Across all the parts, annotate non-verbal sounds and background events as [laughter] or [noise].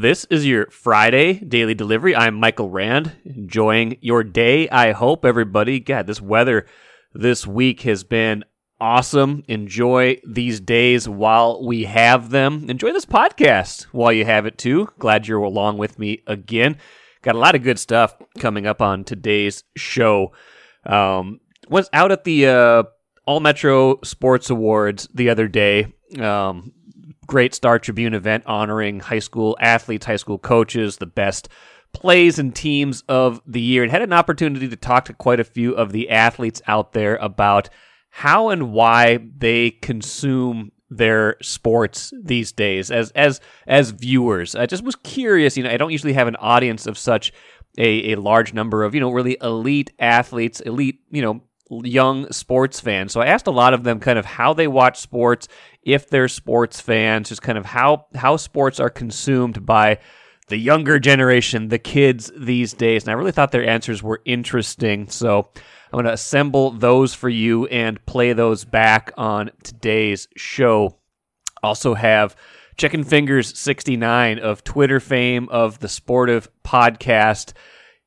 This is your Friday daily delivery. I'm Michael Rand, enjoying your day. I hope everybody, God, this weather this week has been awesome. Enjoy these days while we have them. Enjoy this podcast while you have it too. Glad you're along with me again. Got a lot of good stuff coming up on today's show. Um, was out at the uh, All Metro Sports Awards the other day. Um, great Star Tribune event honoring high school athletes, high school coaches, the best plays and teams of the year, and had an opportunity to talk to quite a few of the athletes out there about how and why they consume their sports these days as as as viewers. I just was curious, you know, I don't usually have an audience of such a, a large number of, you know, really elite athletes, elite, you know, young sports fans. So I asked a lot of them kind of how they watch sports, if they're sports fans, just kind of how how sports are consumed by the younger generation, the kids these days. And I really thought their answers were interesting. So I'm going to assemble those for you and play those back on today's show. Also have Chicken Fingers 69 of Twitter fame of the Sportive podcast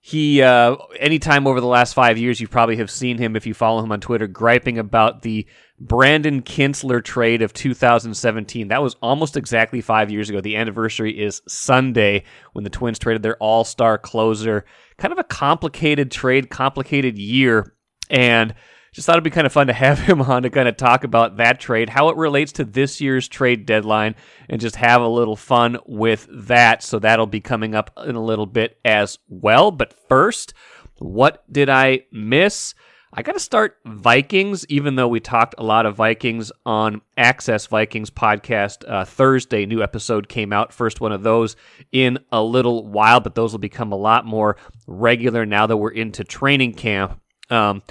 he uh, anytime over the last five years you probably have seen him if you follow him on twitter griping about the brandon kintzler trade of 2017 that was almost exactly five years ago. The anniversary is sunday when the twins traded their all-star closer. Kind of a complicated trade complicated year. And just thought it'd be kind of fun to have [laughs] him on to kind of talk about that trade, how it relates to this year's trade deadline, and just have a little fun with that. So that'll be coming up in a little bit as well. But first, what did I miss? I got to start Vikings, even though we talked a lot of Vikings on Access Vikings podcast uh, Thursday. New episode came out, first one of those in a little while, but those will become a lot more regular now that we're into training camp. Um,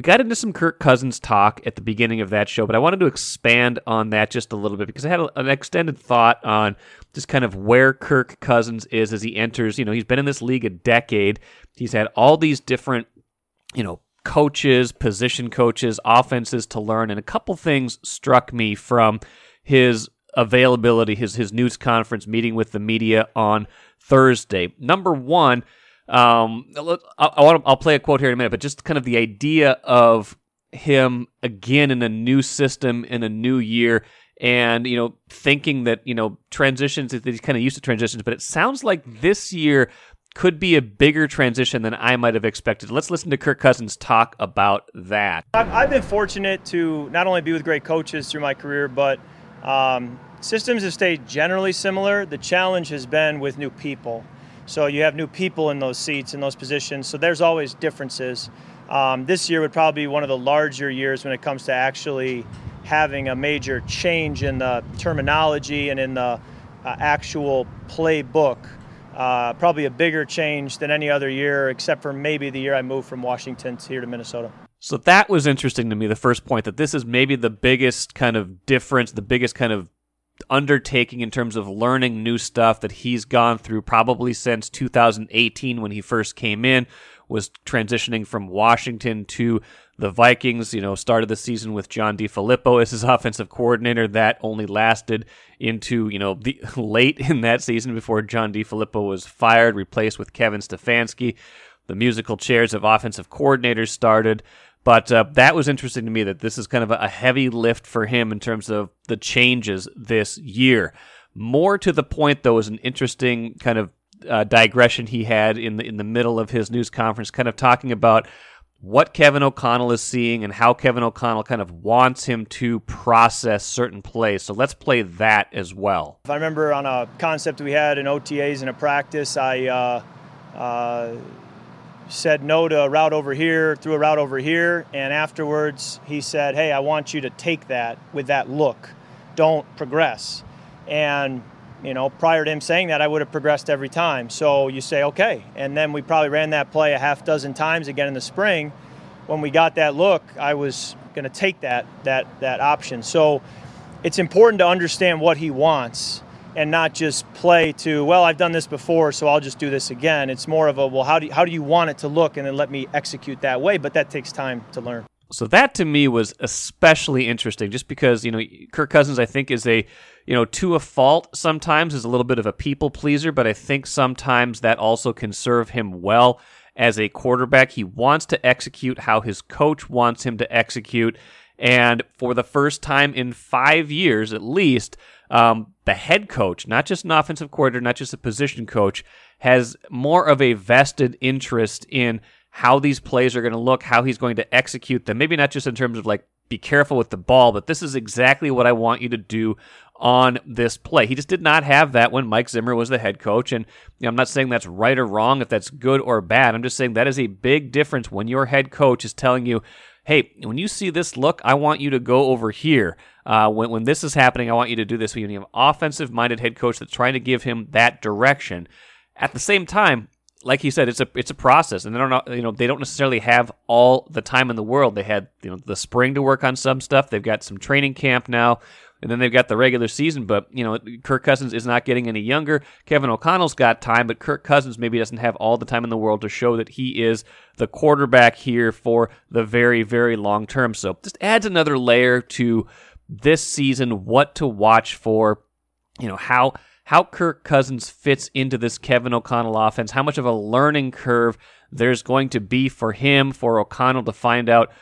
we got into some Kirk Cousins talk at the beginning of that show, but I wanted to expand on that just a little bit because I had an extended thought on just kind of where Kirk Cousins is as he enters. You know, he's been in this league a decade. He's had all these different, you know, coaches, position coaches, offenses to learn, and a couple things struck me from his availability, his his news conference meeting with the media on Thursday. Number one um, I, want I'll play a quote here in a minute, but just kind of the idea of him again in a new system in a new year and you know thinking that you know transitions that he's kind of used to transitions but it sounds like this year could be a bigger transition than I might have expected. Let's listen to Kirk Cousins talk about that. I've been fortunate to not only be with great coaches through my career, but um, systems have stayed generally similar. The challenge has been with new people. So you have new people in those seats, in those positions. So there's always differences. Um, this year would probably be one of the larger years when it comes to actually having a major change in the terminology and in the uh, actual playbook. Uh, probably a bigger change than any other year, except for maybe the year I moved from Washington to here to Minnesota. So that was interesting to me. The first point that this is maybe the biggest kind of difference, the biggest kind of undertaking in terms of learning new stuff that he's gone through probably since 2018 when he first came in was transitioning from Washington to the Vikings, you know, started the season with John DeFilippo as his [laughs] offensive coordinator. That only lasted into, you know, the [laughs] late in that season before John DeFilippo was fired, replaced with Kevin Stefanski. The musical chairs of offensive coordinators started. But uh, that was interesting to me that this is kind of a heavy lift for him in terms of the changes this year. More to the point, though, is an interesting kind of uh, digression he had in the in the middle of his news conference, kind of talking about what Kevin O'Connell is seeing and how Kevin O'Connell kind of wants him to process certain plays. So let's play that as well. If I remember on a concept we had in OTAs in a practice, I. Uh, uh, said no to a route over here, threw a route over here, and afterwards he said, Hey, I want you to take that with that look. Don't progress. And, you know, prior to him saying that, I would have progressed every time. So you say, Okay. And then we probably ran that play a half dozen times again in the spring. When we got that look, I was going to take that, that, that option. So it's important to understand what he wants and not just play to well i've done this before so i'll just do this again it's more of a well how do you, how do you want it to look and then let me execute that way but that takes time to learn So that to me was especially interesting, just because you know Kirk Cousins, I think, is a you know to a fault sometimes is a little bit of a people pleaser, but I think sometimes that also can serve him well as a quarterback. He wants to execute how his coach wants him to execute, and for the first time in five years at least, um, the head coach, not just an offensive coordinator, not just a position coach, has more of a vested interest in how these plays are going to look, how he's going to execute them. Maybe not just in terms of like be careful with the ball, but this is exactly what I want you to do on this play. He just did not have that when Mike Zimmer was the head coach. And you know, I'm not saying that's right or wrong, if that's good or bad. I'm just saying that is a big difference when your head coach is telling you, hey, when you see this look, I want you to go over here. Uh, when, when this is happening, I want you to do this. You have an offensive minded head coach that's trying to give him that direction. At the same time, like he said, it's a it's a process, and they don't you know they don't necessarily have all the time in the world. They had you know the spring to work on some stuff. They've got some training camp now, and then they've got the regular season. But you know, Kirk Cousins is not getting any younger. Kevin O'Connell's got time, but Kirk Cousins maybe doesn't have all the time in the world to show that he is the quarterback here for the very very long term. So just adds another layer to this season. What to watch for? You know how how Kirk Cousins fits into this Kevin O'Connell offense, how much of a learning curve there's going to be for him, for O'Connell to find out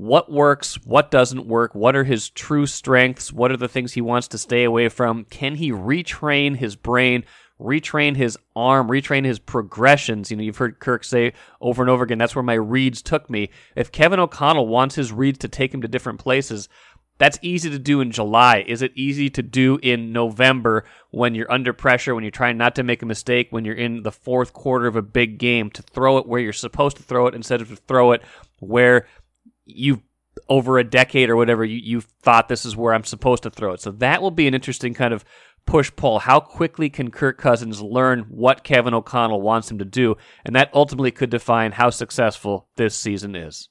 what works, what doesn't work, what are his true strengths, what are the things he wants to stay away from. Can he retrain his brain, retrain his arm, retrain his progressions? You know, you've heard Kirk say over and over again, that's where my reads took me. If Kevin O'Connell wants his reads to take him to different places, that's easy to do in July. Is it easy to do in November when you're under pressure, when you're trying not to make a mistake, when you're in the fourth quarter of a big game, to throw it where you're supposed to throw it instead of to throw it where you've over a decade or whatever you, you thought this is where I'm supposed to throw it. So that will be an interesting kind of push pull. How quickly can Kirk Cousins learn what Kevin O'Connell wants him to do? And that ultimately could define how successful this season is.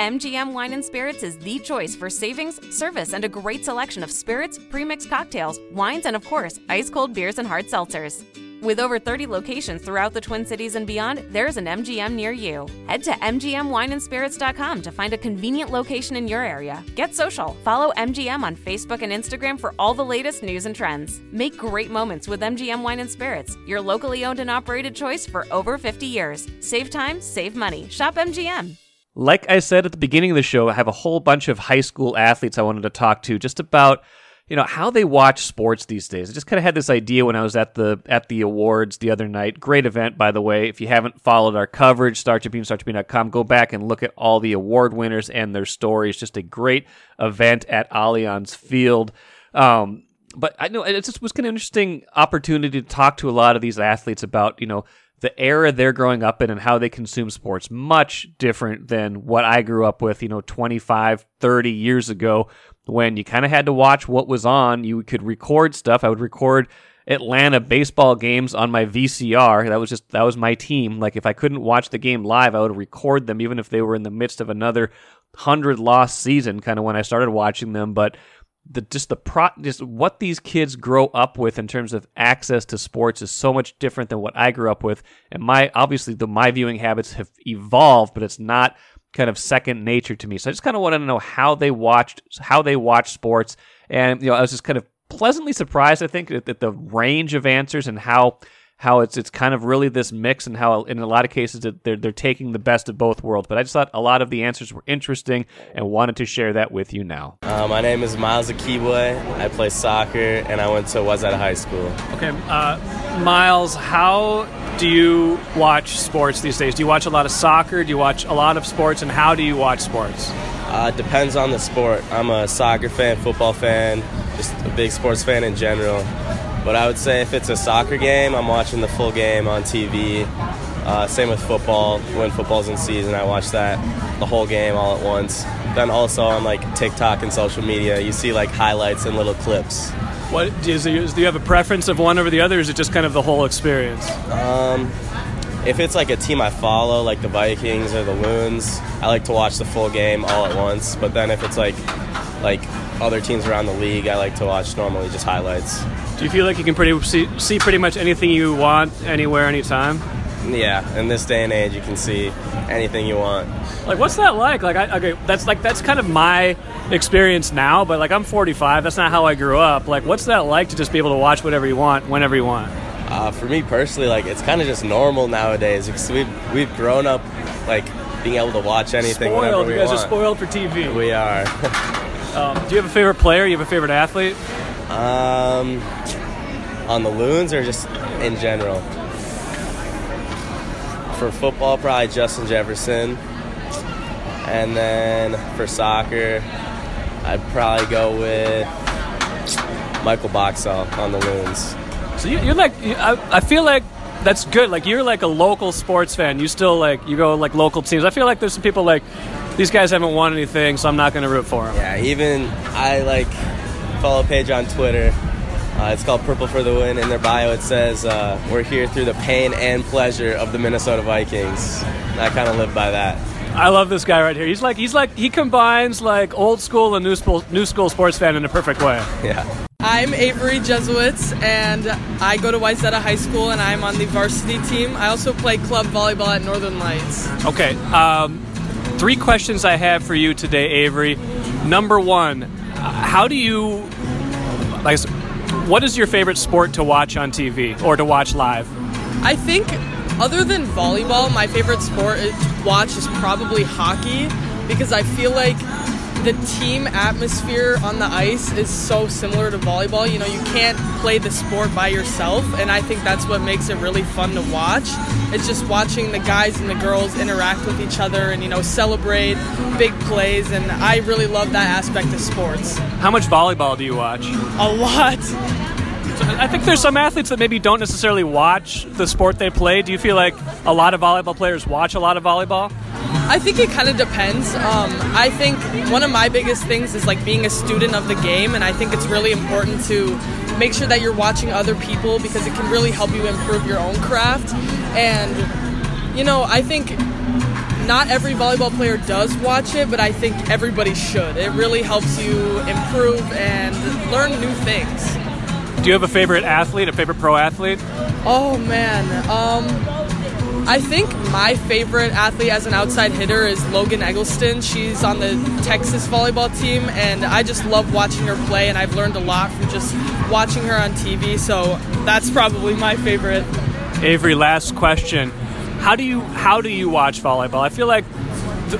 MGM Wine and Spirits is the choice for savings, service, and a great selection of spirits, premixed cocktails, wines, and of course, ice cold beers and hard seltzers. With over 30 locations throughout the Twin Cities and beyond, there's an MGM near you. Head to MGMWineandSpirits.com to find a convenient location in your area. Get social. Follow MGM on Facebook and Instagram for all the latest news and trends. Make great moments with MGM Wine and Spirits, your locally owned and operated choice for over 50 years. Save time, save money. Shop MGM. Like I said at the beginning of the show, I have a whole bunch of high school athletes I wanted to talk to just about you know how they watch sports these days. I just kind of had this idea when I was at the at the awards the other night. Great event, by the way. If you haven't followed our coverage, StarTribune, StarTribune.com, go back and look at all the award winners and their stories. Just a great event at Allianz Field. Um, but I know it just was kind of interesting opportunity to talk to a lot of these athletes about you know the era they're growing up in and how they consume sports much different than what I grew up with, you know, 25, 30 years ago when you kind of had to watch what was on. You could record stuff. I would record Atlanta baseball games on my VCR. That was just that was my team. Like if I couldn't watch the game live, I would record them even if they were in the midst of another 100 loss season kind of when I started watching them, but the just the pro just what these kids grow up with in terms of access to sports is so much different than what I grew up with. And my obviously the my viewing habits have evolved, but it's not kind of second nature to me. So I just kind of want to know how they watched how they watch sports, and you know I was just kind of pleasantly surprised. I think at, at the range of answers and how how it's it's kind of really this mix and how in a lot of cases they're they're taking the best of both worlds. But I just thought a lot of the answers were interesting and wanted to share that with you now. Uh, my name is Miles Akibwe. I play soccer and I went to Wayzata High School. Okay, uh, Miles, how do you watch sports these days? Do you watch a lot of soccer? Do you watch a lot of sports? And how do you watch sports? Uh, depends on the sport. I'm a soccer fan, football fan, just a big sports fan in general. But I would say if it's a soccer game, I'm watching the full game on TV. Uh, same with football. When football's in season, I watch that the whole game all at once. Then also on like TikTok and social media, you see like highlights and little clips. What is do you have a preference of one over the other? Or is it just kind of the whole experience? Um, if it's like a team I follow, like the Vikings or the Loons, I like to watch the full game all at once. But then if it's like like other teams around the league, I like to watch normally just highlights. Do you feel like you can pretty see, see pretty much anything you want anywhere, anytime? Yeah, in this day and age, you can see anything you want. Like, what's that like? Like, I, okay, that's like that's kind of my experience now. But like, I'm 45. That's not how I grew up. Like, what's that like to just be able to watch whatever you want, whenever you want? Uh, for me personally, like it's kind of just normal nowadays because we've we've grown up like being able to watch anything whenever Spoiled. we You guys want. are spoiled for TV. We are. [laughs] Um, do you have a favorite player? You have a favorite athlete? Um, on the loons or just in general. For football, probably Justin Jefferson, and then for soccer, I'd probably go with Michael Boxall on the loons. So you, you're like, I, I feel like that's good. Like you're like a local sports fan. You still like you go like local teams. I feel like there's some people like these guys haven't won anything, so I'm not going to root for them. Yeah, even I like follow page on Twitter. Uh, it's called Purple for the Win. In their bio, it says uh, we're here through the pain and pleasure of the Minnesota Vikings. And I kind of live by that. I love this guy right here. He's like he's like he combines like old school and new school new school sports fan in a perfect way. Yeah. I'm Avery Jesuits, and I go to Wayzata High School, and I'm on the varsity team. I also play club volleyball at Northern Lights. Okay, um, three questions I have for you today, Avery. Number one, how do you like? What is your favorite sport to watch on TV or to watch live? I think, other than volleyball, my favorite sport to watch is probably hockey because I feel like the team atmosphere on the ice is so similar to volleyball. You know, you can't play the sport by yourself, and I think that's what makes it really fun to watch. It's just watching the guys and the girls interact with each other and, you know, celebrate big plays, and I really love that aspect of sports. How much volleyball do you watch? A lot. I think there's some athletes that maybe don't necessarily watch the sport they play. Do you feel like a lot of volleyball players watch a lot of volleyball? I think it kind of depends. Um, I think one of my biggest things is like being a student of the game, and I think it's really important to make sure that you're watching other people because it can really help you improve your own craft. And, you know, I think not every volleyball player does watch it, but I think everybody should. It really helps you improve and learn new things. Do you have a favorite athlete, a favorite pro athlete? Oh man, um, I think my favorite athlete as an outside hitter is Logan Eggleston. She's on the Texas volleyball team, and I just love watching her play, and I've learned a lot from just watching her on TV. So that's probably my favorite. Avery, last question. How do you how do you watch volleyball? I feel like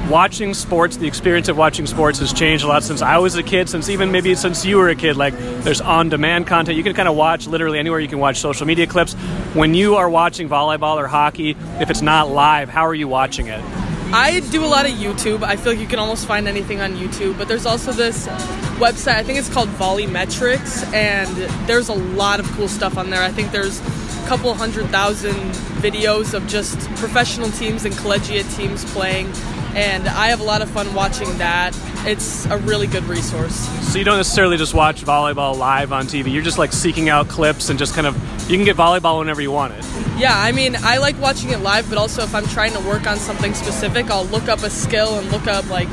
watching sports, the experience of watching sports has changed a lot since I was a kid, since even maybe since you were a kid. Like there's on-demand content. You can kind of watch literally anywhere. You can watch social media clips. When you are watching volleyball or hockey, if it's not live, how are you watching it? I do a lot of YouTube. I feel like you can almost find anything on YouTube, but there's also this website. I think it's called Volleymetrics, and there's a lot of cool stuff on there. I think there's a couple hundred thousand videos of just professional teams and collegiate teams playing, and I have a lot of fun watching that. It's a really good resource. So you don't necessarily just watch volleyball live on TV. You're just like seeking out clips and just kind of you can get volleyball whenever you want it. Yeah, I mean, I like watching it live, but also if I'm trying to work on something specific, I'll look up a skill and look up like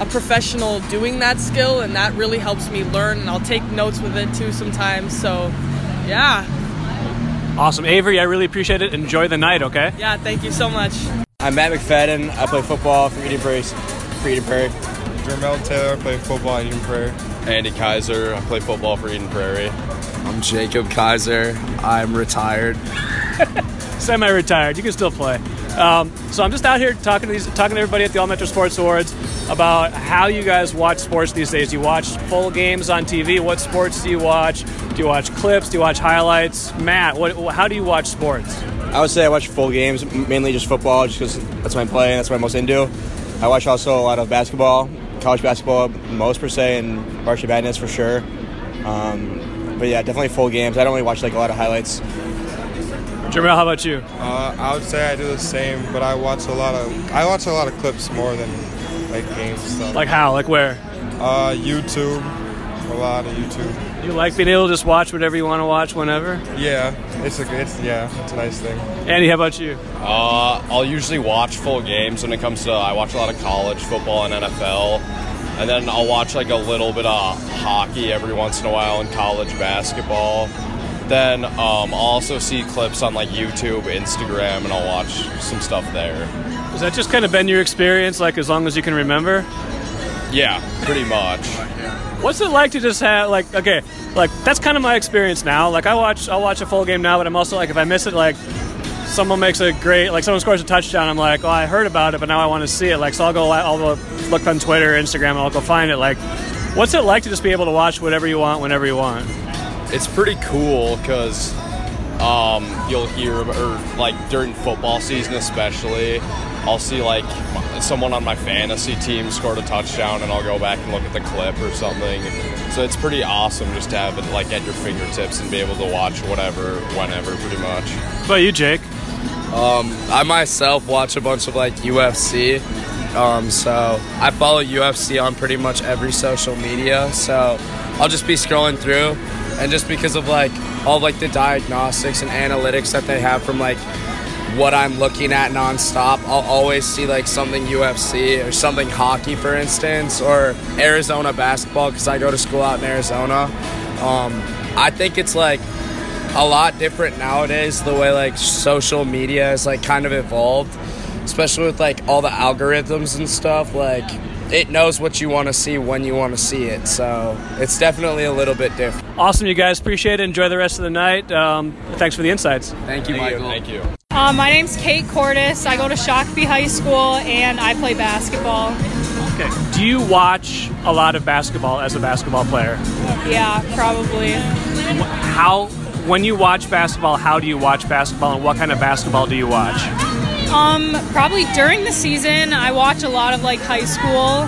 a professional doing that skill, and that really helps me learn. And I'll take notes with it too sometimes. So, yeah, Awesome, Avery. I really appreciate it. Enjoy the night. Okay. yeah, thank you so much. I'm Matt McFadden. I play football for Eden Prairie. For Eden Prairie. Jermel Taylor, I play football at Eden Prairie. Andy Kaiser. I play football for Eden Prairie. I'm Jacob Kaiser. I'm retired. [laughs] Semi-retired. You can still play. Um, so I'm just out here talking to these, talking to everybody at the All Metro Sports Awards about how you guys watch sports these days. Do you watch full games on TV? What sports do you watch? Do you watch clips? Do you watch highlights? Matt, what, how do you watch sports? I would say I watch full games, mainly just football, just because that's my play and that's what I'm most into. I watch also a lot of basketball, college basketball most per se, and varsity madness for sure. Um, but yeah, definitely full games. I don't really watch like a lot of highlights. Jamel, how about you? Uh, I would say I do the same, but I watch a lot of I watch a lot of clips more than like games stuff. Like how? Like where? uh, YouTube, a lot of YouTube. You like being able to just watch whatever you want to watch whenever? Yeah, it's a it's yeah, it's a nice thing. Andy, how about you? Uh, I'll usually watch full games when it comes to. I watch a lot of college football and NFL, and then I'll watch like a little bit of hockey every once in a while and college basketball. then um, I'll also see clips on like YouTube, Instagram, and I'll watch some stuff there. Has that just kind of been your experience, like as long as you can remember? Yeah, pretty much. What's it like to just have like okay, like that's kind of my experience now. Like I watch, I'll watch a full game now, but I'm also like if I miss it, like someone makes a great, like someone scores a touchdown, I'm like, oh, I heard about it, but now I want to see it. Like so, I'll go, I'll go look on Twitter, Instagram, and I'll go find it. Like, what's it like to just be able to watch whatever you want whenever you want? It's pretty cool because um, you'll hear, or like during football season especially, I'll see like someone on my fantasy team scored a touchdown, and I'll go back and look at the clip or something. So it's pretty awesome just to have it like at your fingertips and be able to watch whatever, whenever, pretty much. What about you, Jake? Um, I myself watch a bunch of like UFC. Um, so I follow UFC on pretty much every social media. So I'll just be scrolling through, and just because of like all like the diagnostics and analytics that they have from like what I'm looking at nonstop, I'll always see like something UFC or something hockey, for instance, or Arizona basketball because I go to school out in Arizona. Um, I think it's like a lot different nowadays the way like social media has like kind of evolved especially with like all the algorithms and stuff like it knows what you want to see when you want to see it so it's definitely a little bit different Awesome, you guys. Appreciate it. Enjoy the rest of the night. Um, thanks for the insights. thank you michael Thank you. Um, my name's Kate Cordis. I go to Shakopee High School and I play basketball. Okay. Do you watch a lot of basketball as a basketball player? Yeah, probably. How, when you watch basketball, how do you watch basketball, and what kind of basketball do you watch? Um, probably during the season, I watch a lot of like high school,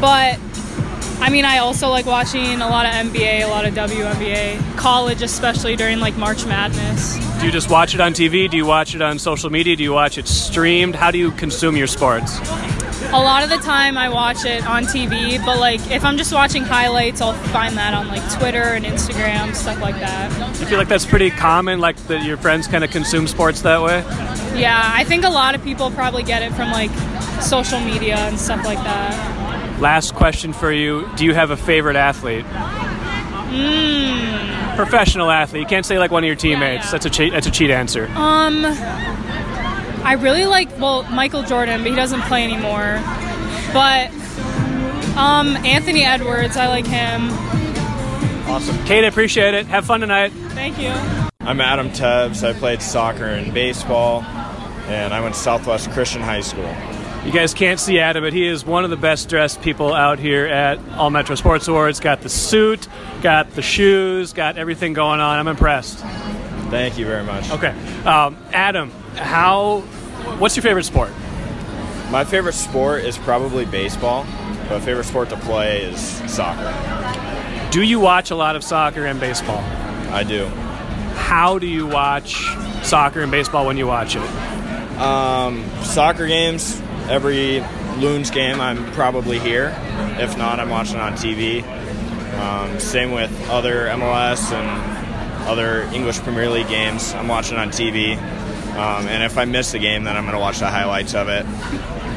but I mean, I also like watching a lot of NBA, a lot of WNBA, college, especially during like March Madness. Do you just watch it on TV? Do you watch it on social media? Do you watch it streamed? How do you consume your sports? A lot of the time, I watch it on TV, but like if I'm just watching highlights, I'll find that on like Twitter and Instagram, stuff like that. Do you feel like that's pretty common, like that your friends kind of consume sports that way? Yeah, I think a lot of people probably get it from like social media and stuff like that. Last question for you: Do you have a favorite athlete? Mm. Professional athlete. You can't say like one of your teammates. yeah. That's a cheat. That's a cheat answer. Um, I really like well Michael Jordan, but he doesn't play anymore. But um, Anthony Edwards, I like him. Awesome, Kate. I appreciate it. Have fun tonight. Thank you. I'm Adam Tubbs. I played soccer and baseball, and I went to Southwest Christian High School. You guys can't see Adam, but he is one of the best dressed people out here at All Metro Sports Awards. Got the suit, got the shoes, got everything going on. I'm impressed. Thank you very much. Okay, um, Adam, how? What's your favorite sport? My favorite sport is probably baseball, but favorite sport to play is soccer. Do you watch a lot of soccer and baseball? I do. How do you watch soccer and baseball when you watch it? Um, soccer games, every Loons game, I'm probably here. If not, I'm watching on TV. Um, same with other MLS and other English Premier League games. I'm watching on TV. Um, and if I miss the game, then I'm going to watch the highlights of it,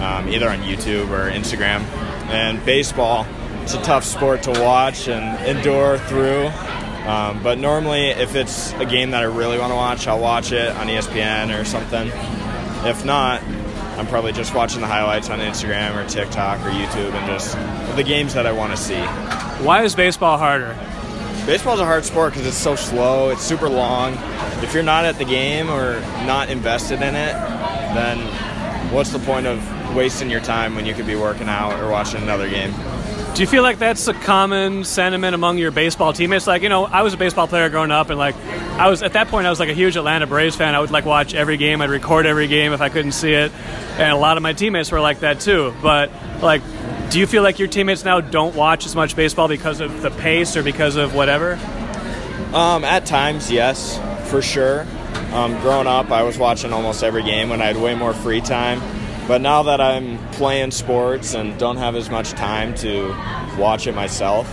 um, either on YouTube or Instagram. And baseball, it's a tough sport to watch and endure through. Um, but normally, if it's a game that I really want to watch, I'll watch it on ESPN or something. If not, I'm probably just watching the highlights on Instagram or TikTok or YouTube and just the games that I want to see. Why is baseball harder? Baseball's a hard sport because it's so slow, it's super long. If you're not at the game or not invested in it, then what's the point of wasting your time when you could be working out or watching another game? Do you feel like that's a common sentiment among your baseball teammates? Like, you know, I was a baseball player growing up, and like, I was at that point, I was like a huge Atlanta Braves fan. I would like watch every game. I'd record every game if I couldn't see it, and a lot of my teammates were like that too. But like, do you feel like your teammates now don't watch as much baseball because of the pace or because of whatever? Um, at times, yes, for sure. Um, growing up, I was watching almost every game when I had way more free time. But now that I'm playing sports and don't have as much time to watch it myself,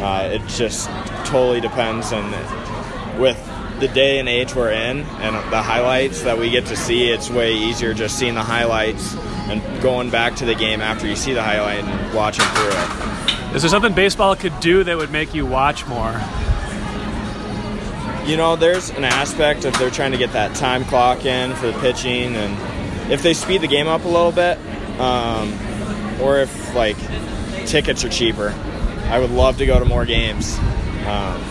uh, it just totally depends. And with the day and age we're in and the highlights that we get to see, it's way easier just seeing the highlights and going back to the game after you see the highlight and watching through it. Is there something baseball could do that would make you watch more? you know, there's an aspect of they're trying to get that time clock in for the pitching, and if they speed the game up a little bit, um, or if like tickets are cheaper, I would love to go to more games. Um,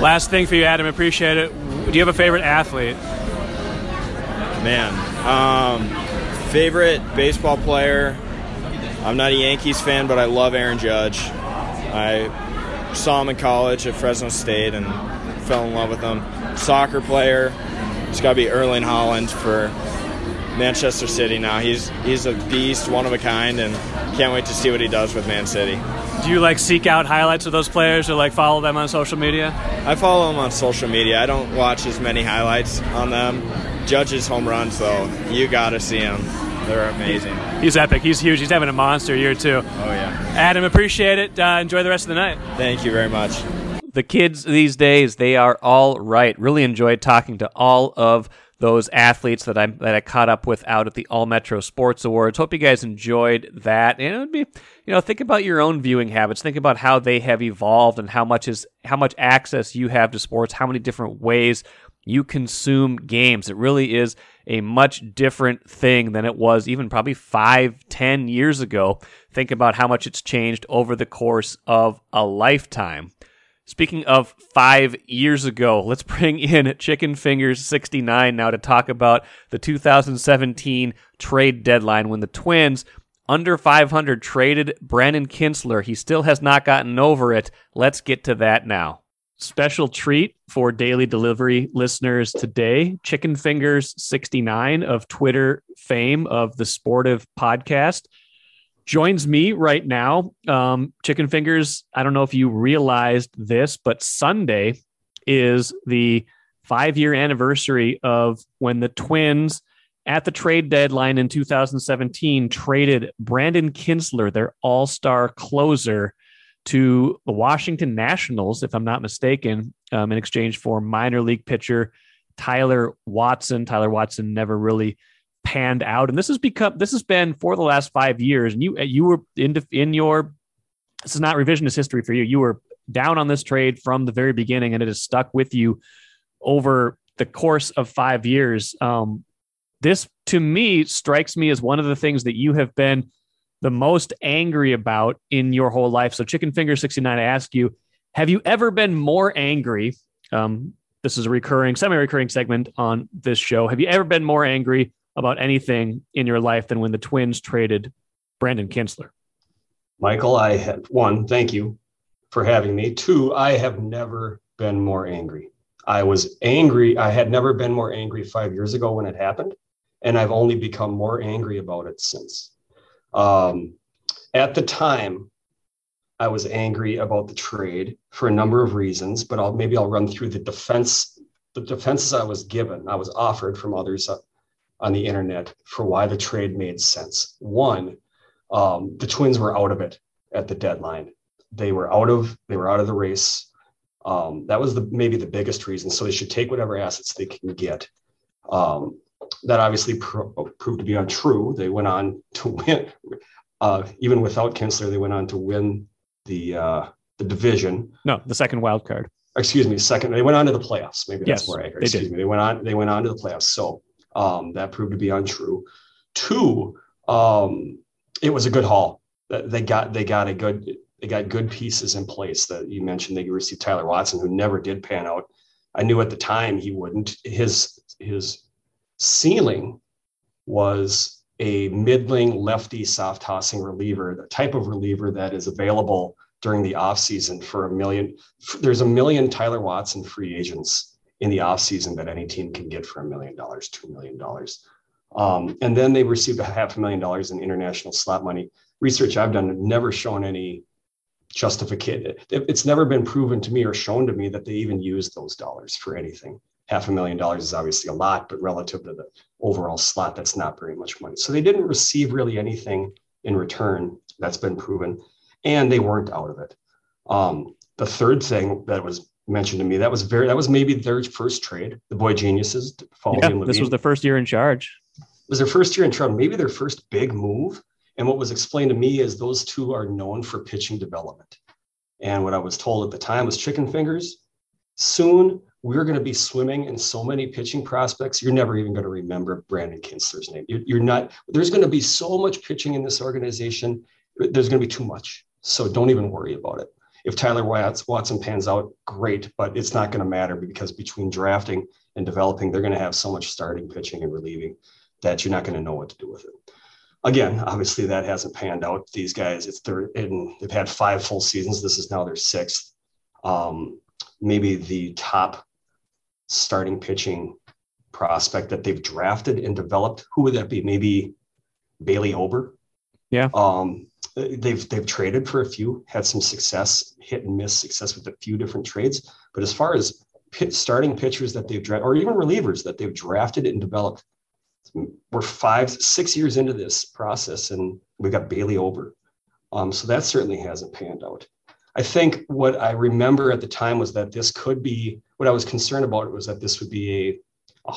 Last thing for you, Adam. Appreciate it. Do you have a favorite athlete? Man, um, favorite baseball player. I'm not a Yankees fan, but I love Aaron Judge. I saw him in college at Fresno State and fell in love with him. Soccer player. It's got to be Erling Haaland for Manchester City now. He's he's a beast, one of a kind, and can't wait to see what he does with Man City. Do you like seek out highlights of those players or like follow them on social media? I follow them on social media. I don't watch as many highlights on them. Judge's home runs, though, you got to see them. They're amazing. He's epic. He's huge. He's having a monster year too. Oh yeah. Adam, appreciate it. Uh, enjoy the rest of the night. Thank you very much. The kids these days, they are all right. Really enjoyed talking to all of those athletes that I that I caught up with out at the All Metro Sports Awards. Hope you guys enjoyed that. And it would be, you know, think about your own viewing habits. Think about how they have evolved and how much is how much access you have to sports. How many different ways you consume games. It really is a much different thing than it was even probably five, ten years ago. Think about how much it's changed over the course of a lifetime. Speaking of five years ago, let's bring in Chicken Fingers 69 now to talk about the 2017 trade deadline when the Twins, under 500, traded Brandon Kintzler. He still has not gotten over it. Let's get to that now. Special treat for daily delivery listeners today. Chicken Fingers 69 of Twitter fame of the Sportive podcast joins me right now. Um, Chicken Fingers, I don't know if you realized this, but Sunday is the five year anniversary of when the Twins at the trade deadline in 2017 traded Brandon Kintzler, their all star closer, to the Washington Nationals, if I'm not mistaken, um, in exchange for minor league pitcher Tyler Watson. Tyler Watson never really panned out, and this has become this has been for the last five years. And you you were in in your this is not revisionist history for you. You were down on this trade from the very beginning, and it has stuck with you over the course of five years. Um, this to me strikes me as one of the things that you have been the most angry about in your whole life. So, Chicken Finger 69, I ask you, have you ever been more angry? Um, this is a recurring, semi recurring segment on this show. Have you ever been more angry about anything in your life than when the Twins traded Brandon Kintzler? Michael, I have one, thank you for having me. Two, I have never been more angry. I was angry. I had never been more angry five years ago when it happened, and I've only become more angry about it since. Um, at the time, I was angry about the trade for a number of reasons, but I'll maybe I'll run through the defense, the defenses I was given, I was offered from others on the internet for why the trade made sense. One, um, the Twins were out of it at the deadline. They were out of they were out of the race. Um, that was the maybe the biggest reason. So they should take whatever assets they can get. Um, that obviously pro- proved to be untrue. They went on to win, uh, even without Kintzler, they went on to win the uh, the division. No, the second wild card. Excuse me, second. They went on to the playoffs. Maybe that's Yes, more accurate. they Excuse did. me. They went on. They went on to the playoffs. So um, that proved to be untrue. Two, um, it was a good haul. They got they got a good they got good pieces in place. That you mentioned they received Tyler Watson, who never did pan out. I knew at the time he wouldn't. His his ceiling was a middling lefty soft tossing reliever, the type of reliever that is available during the offseason for a million. There's a million Tyler Watson free agents in the offseason that any team can get for a million dollars, two million dollars. Um, and then they received a half a million dollars in international slot money. Research I've done never shown any justification. It's never been proven to me or shown to me that they even used those dollars for anything. Half a million dollars is obviously a lot, but relative to the overall slot, that's not very much money. So they didn't receive really anything in return. That's been proven, and they weren't out of it. Um, the third thing that was mentioned to me that was very that was maybe their first trade. The Boy Geniuses, Falvey Yeah, and this was the first year in charge. was their first year in Toronto, maybe their first big move. And what was explained to me is those two are known for pitching development. And what I was told at the time was chicken fingers. Soon we're going to be swimming in so many pitching prospects. You're never even going to remember Brandon Kintzler's name. You're, you're not, there's going to be so much pitching in this organization. There's going to be too much. So don't even worry about it. If Tyler Watson pans out, great, but it's not going to matter because between drafting and developing, they're going to have so much starting pitching and relieving that you're not going to know what to do with it. Again, obviously that hasn't panned out. These guys, it's their, and they've had five full seasons. This is now their sixth. Um, maybe the top starting pitching prospect that they've drafted and developed. Who would that be? Maybe Bailey Ober. Yeah. Um, they've they've traded for a few, had some success, hit and miss success with a few different trades. But as far as pit, starting pitchers that they've drafted, or even relievers that they've drafted and developed, we're five, six years into this process, and we've got Bailey Ober. Um, so that certainly hasn't panned out. I think what I remember at the time was that this could be what I was concerned about was that this would be a, a,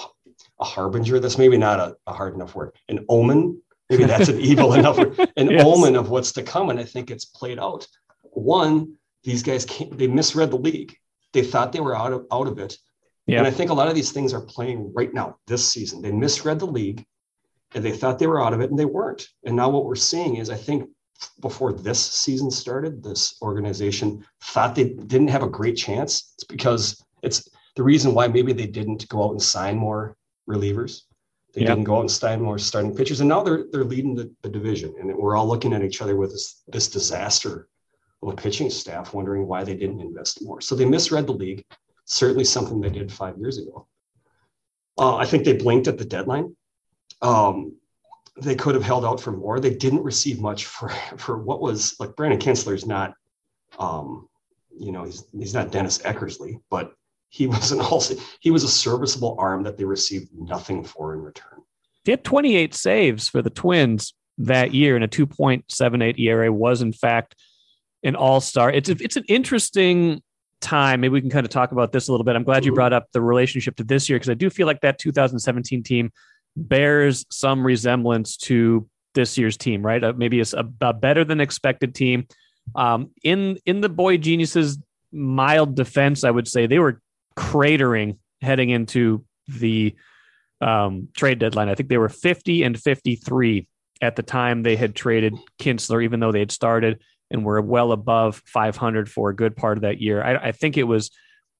a harbinger. That's maybe not a, a, hard enough word, an omen. Maybe that's an evil [laughs] enough an yes. omen of what's to come. And I think it's played out. One, these guys can't, they misread the league. They thought they were out of, out of it. Yeah. And I think a lot of these things are playing right now this season. They misread the league and they thought they were out of it and they weren't. And now what we're seeing is I think before this season started, this organization thought they didn't have a great chance. It's because it's the reason why maybe they didn't go out and sign more relievers. They yep. didn't go out and sign more starting pitchers, and now they're they're leading the, the division, and we're all looking at each other with this this disaster of a pitching staff, wondering why they didn't invest more. So they misread the league. Certainly, something they did five years ago. Uh, I think they blinked at the deadline. Um, they could have held out for more. They didn't receive much for [laughs] for what was like Brandon Kintzler's not, um, you know, he's he's not Dennis Eckersley, but he was an [laughs] also he was a serviceable arm that they received nothing for in return. He had 28 saves for the Twins that year, and a 2.78 ERA was in fact an All Star. It's a, it's an interesting time. Maybe we can kind of talk about this a little bit. I'm glad you brought up the relationship to this year because I do feel like that 2017 team bears some resemblance to this year's team, right? Uh, maybe it's a, a, better than expected team. Um, in in the boy geniuses mild defense, I would say they were cratering heading into the um, trade deadline. I think they were 50 and 53 at the time they had traded Kintzler, even though they had started and were well above 500 for a good part of that year. I, I think it was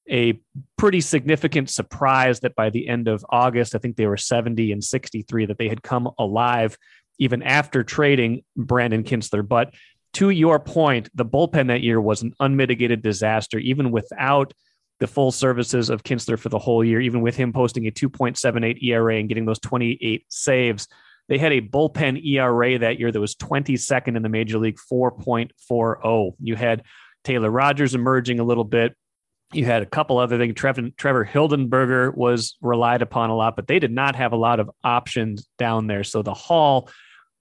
a pretty significant surprise that by the end of August, I think they were 70 and 63, that they had come alive even after trading Brandon Kintzler. But to your point, the bullpen that year was an unmitigated disaster, even without the full services of Kintzler for the whole year, even with him posting a 2.78 ERA and getting those 28 saves. They had a bullpen ERA that year that was 22nd in the major league, 4.40. You had Taylor Rogers emerging a little bit. You had a couple other things. Trevor, Trevor Hildenberger was relied upon a lot, but they did not have a lot of options down there. So the haul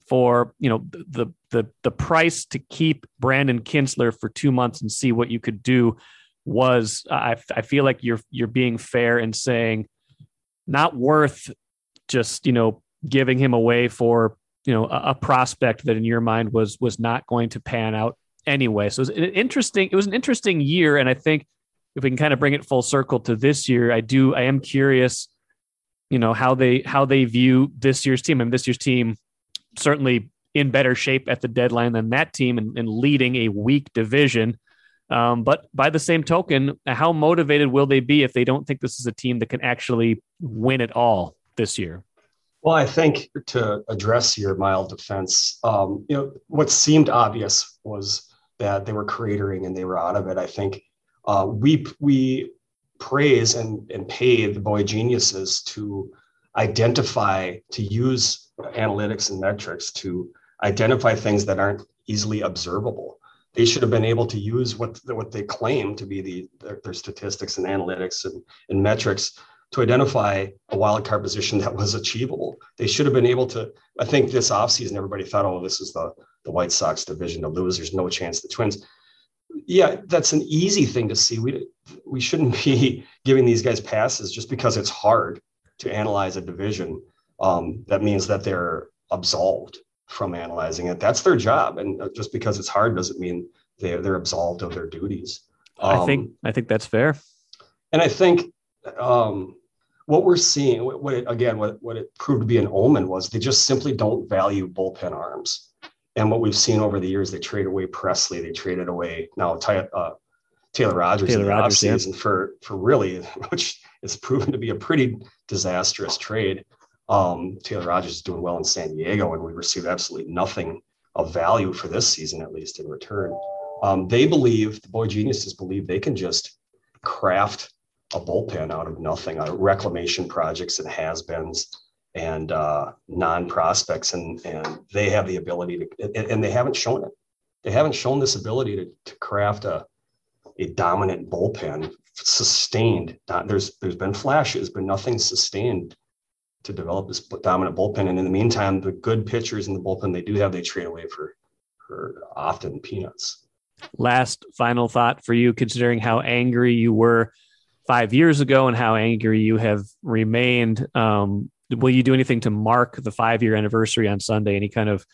for you know the the the price to keep Brandon Kintzler for two months and see what you could do was I, I feel like you're you're being fair and saying not worth just you know giving him away for you know a, a prospect that in your mind was was not going to pan out anyway. So it was an interesting it was an interesting year, and I think if we can kind of bring it full circle to this year, I do I am curious, you know, how they how they view this year's team. I mean, this year's team certainly in better shape at the deadline than that team and, and leading a weak division. Um, but by the same token, how motivated will they be if they don't think this is a team that can actually win it all this year? Well, I think to address your mild defense, um, you know, what seemed obvious was that they were cratering and they were out of it. I think uh, we we praise and, and pay the boy geniuses to identify to use analytics and metrics to identify things that aren't easily observable they should have been able to use what what they claim to be the their, their statistics and analytics and, and metrics to identify a wild card position that was achievable. They should have been able to. I think this offseason, everybody thought, oh, this is the the White Sox division to lose. There's no chance the Twins yeah, that's an easy thing to see. We we shouldn't be [laughs] giving these guys passes just because it's hard to analyze a division. Um, that means that they're absolved from analyzing it. That's their job, and uh, just because it's hard doesn't mean they're they're absolved of their duties. Um, I think I think that's fair. And I think um, what we're seeing, what, it, again, what, what it proved to be an omen was they just simply don't value bullpen arms. And what we've seen over the years, they trade away Pressly, they traded away now uh, Taylor Rogers Taylor in the Rogers, yeah. offseason for for really, [laughs] which is proven to be a pretty disastrous trade. Um, Taylor Rogers is doing well in San Diego, and we received absolutely nothing of value for this season, at least in return. Um, they believe the boy geniuses believe they can just craft a bullpen out of nothing, out of reclamation projects and has-beens and uh, non-prospects, and and they have the ability to, and, and they haven't shown it. They haven't shown this ability to, to craft a a dominant bullpen, sustained. Not, There's there's been flashes, but nothing sustained to develop this dominant bullpen. And in the meantime, the good pitchers in the bullpen they do have, they trade away for for often peanuts. Last final thought for you, considering how angry you were five years ago and how angry you have remained. Um, will you do anything to mark the five year anniversary on Sunday? Any kind of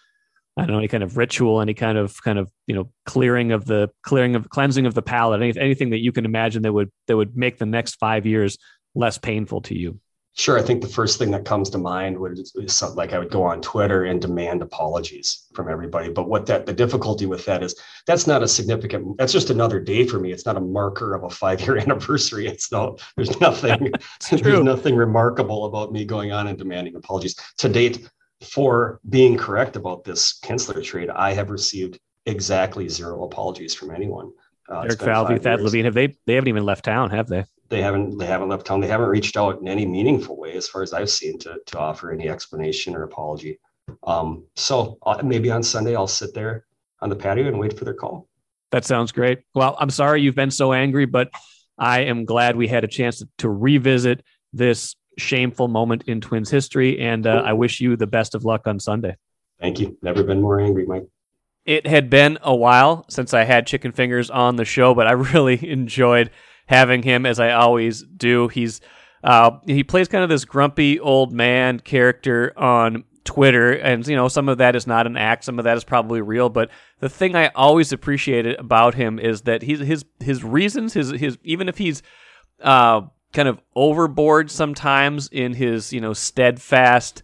I don't know, any kind of ritual, any kind of kind of you know clearing of the clearing of cleansing of the palate, any, anything that you can imagine that would that would make the next five years less painful to you. Sure, I think the first thing that comes to mind would is something like I would go on Twitter and demand apologies from everybody. But what that the difficulty with that is that's not a significant. That's just another day for me. It's not a marker of a five year [laughs] anniversary. It's no. There's nothing. [laughs] there's nothing remarkable about me going on and demanding apologies. To date, for being correct about this Kintzler trade, I have received exactly zero apologies from anyone. Uh, Derek Falvey, Thad Levine, have they? They haven't even left town, have they? They haven't. They haven't left town. They haven't reached out in any meaningful way, as far as I've seen, to to offer any explanation or apology. Um, so uh, maybe on Sunday I'll sit there on the patio and wait for their call. That sounds great. Well, I'm sorry you've been so angry, but I am glad we had a chance to, to revisit this shameful moment in Twins history. And uh, I wish you the best of luck on Sunday. Thank you. Never been more angry, Mike. It had been a while since I had Chicken Fingers on the show, but I [laughs] really enjoyed having him as I always do. He's uh, he plays kind of this grumpy old man character on Twitter, and you know some of that is not an act, some of that is probably real. But the thing I always appreciated about him is that he's his his reasons, his his even if he's uh, kind of overboard sometimes in his, you know, steadfast,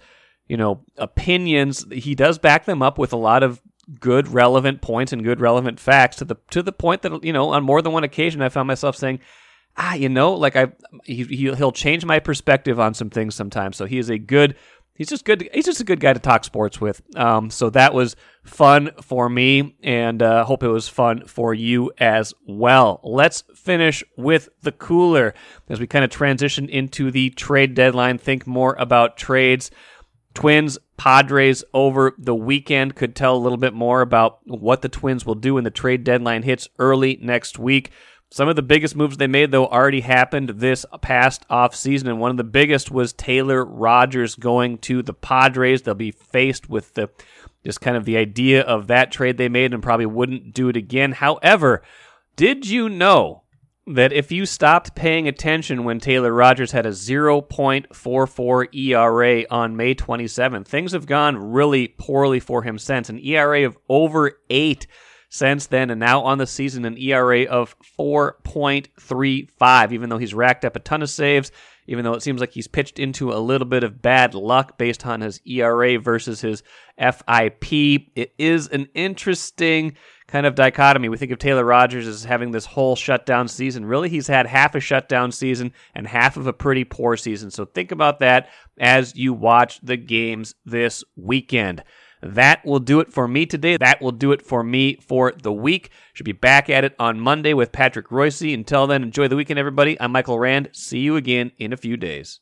you know, opinions. He does back them up with a lot of good relevant points and good relevant facts to the to the point that you know on more than one occasion I found myself saying ah you know like I he, he'll change my perspective on some things sometimes so he is a good he's just good. He's just a good guy to talk sports with. Um, so that was fun for me, and uh, hope it was fun for you as well. Let's finish with the cooler as we kind of transition into the trade deadline. Think more about trades. Twins, Padres over the weekend could tell a little bit more about what the Twins will do when the trade deadline hits early next week. Some of the biggest moves they made, though, already happened this past offseason, and one of the biggest was Taylor Rogers going to the Padres. They'll be faced with the just kind of the idea of that trade they made and probably wouldn't do it again. However, did you know that if you stopped paying attention when Taylor Rogers had a 0.44 ERA on May 27th, things have gone really poorly for him since. An ERA of over 8 since then, and now on the season, an ERA of 4.35, even though he's racked up a ton of saves, even though it seems like he's pitched into a little bit of bad luck based on his ERA versus his FIP. It is an interesting kind of dichotomy. We think of Taylor Rogers as having this whole shutdown season. Really, he's had half a shutdown season and half of a pretty poor season. So think about that as you watch the games this weekend. That will do it for me today. That will do it for me for the week. Should be back at it on Monday with Patrick Reusse. Until then, enjoy the weekend, everybody. I'm Michael Rand. See you again in a few days.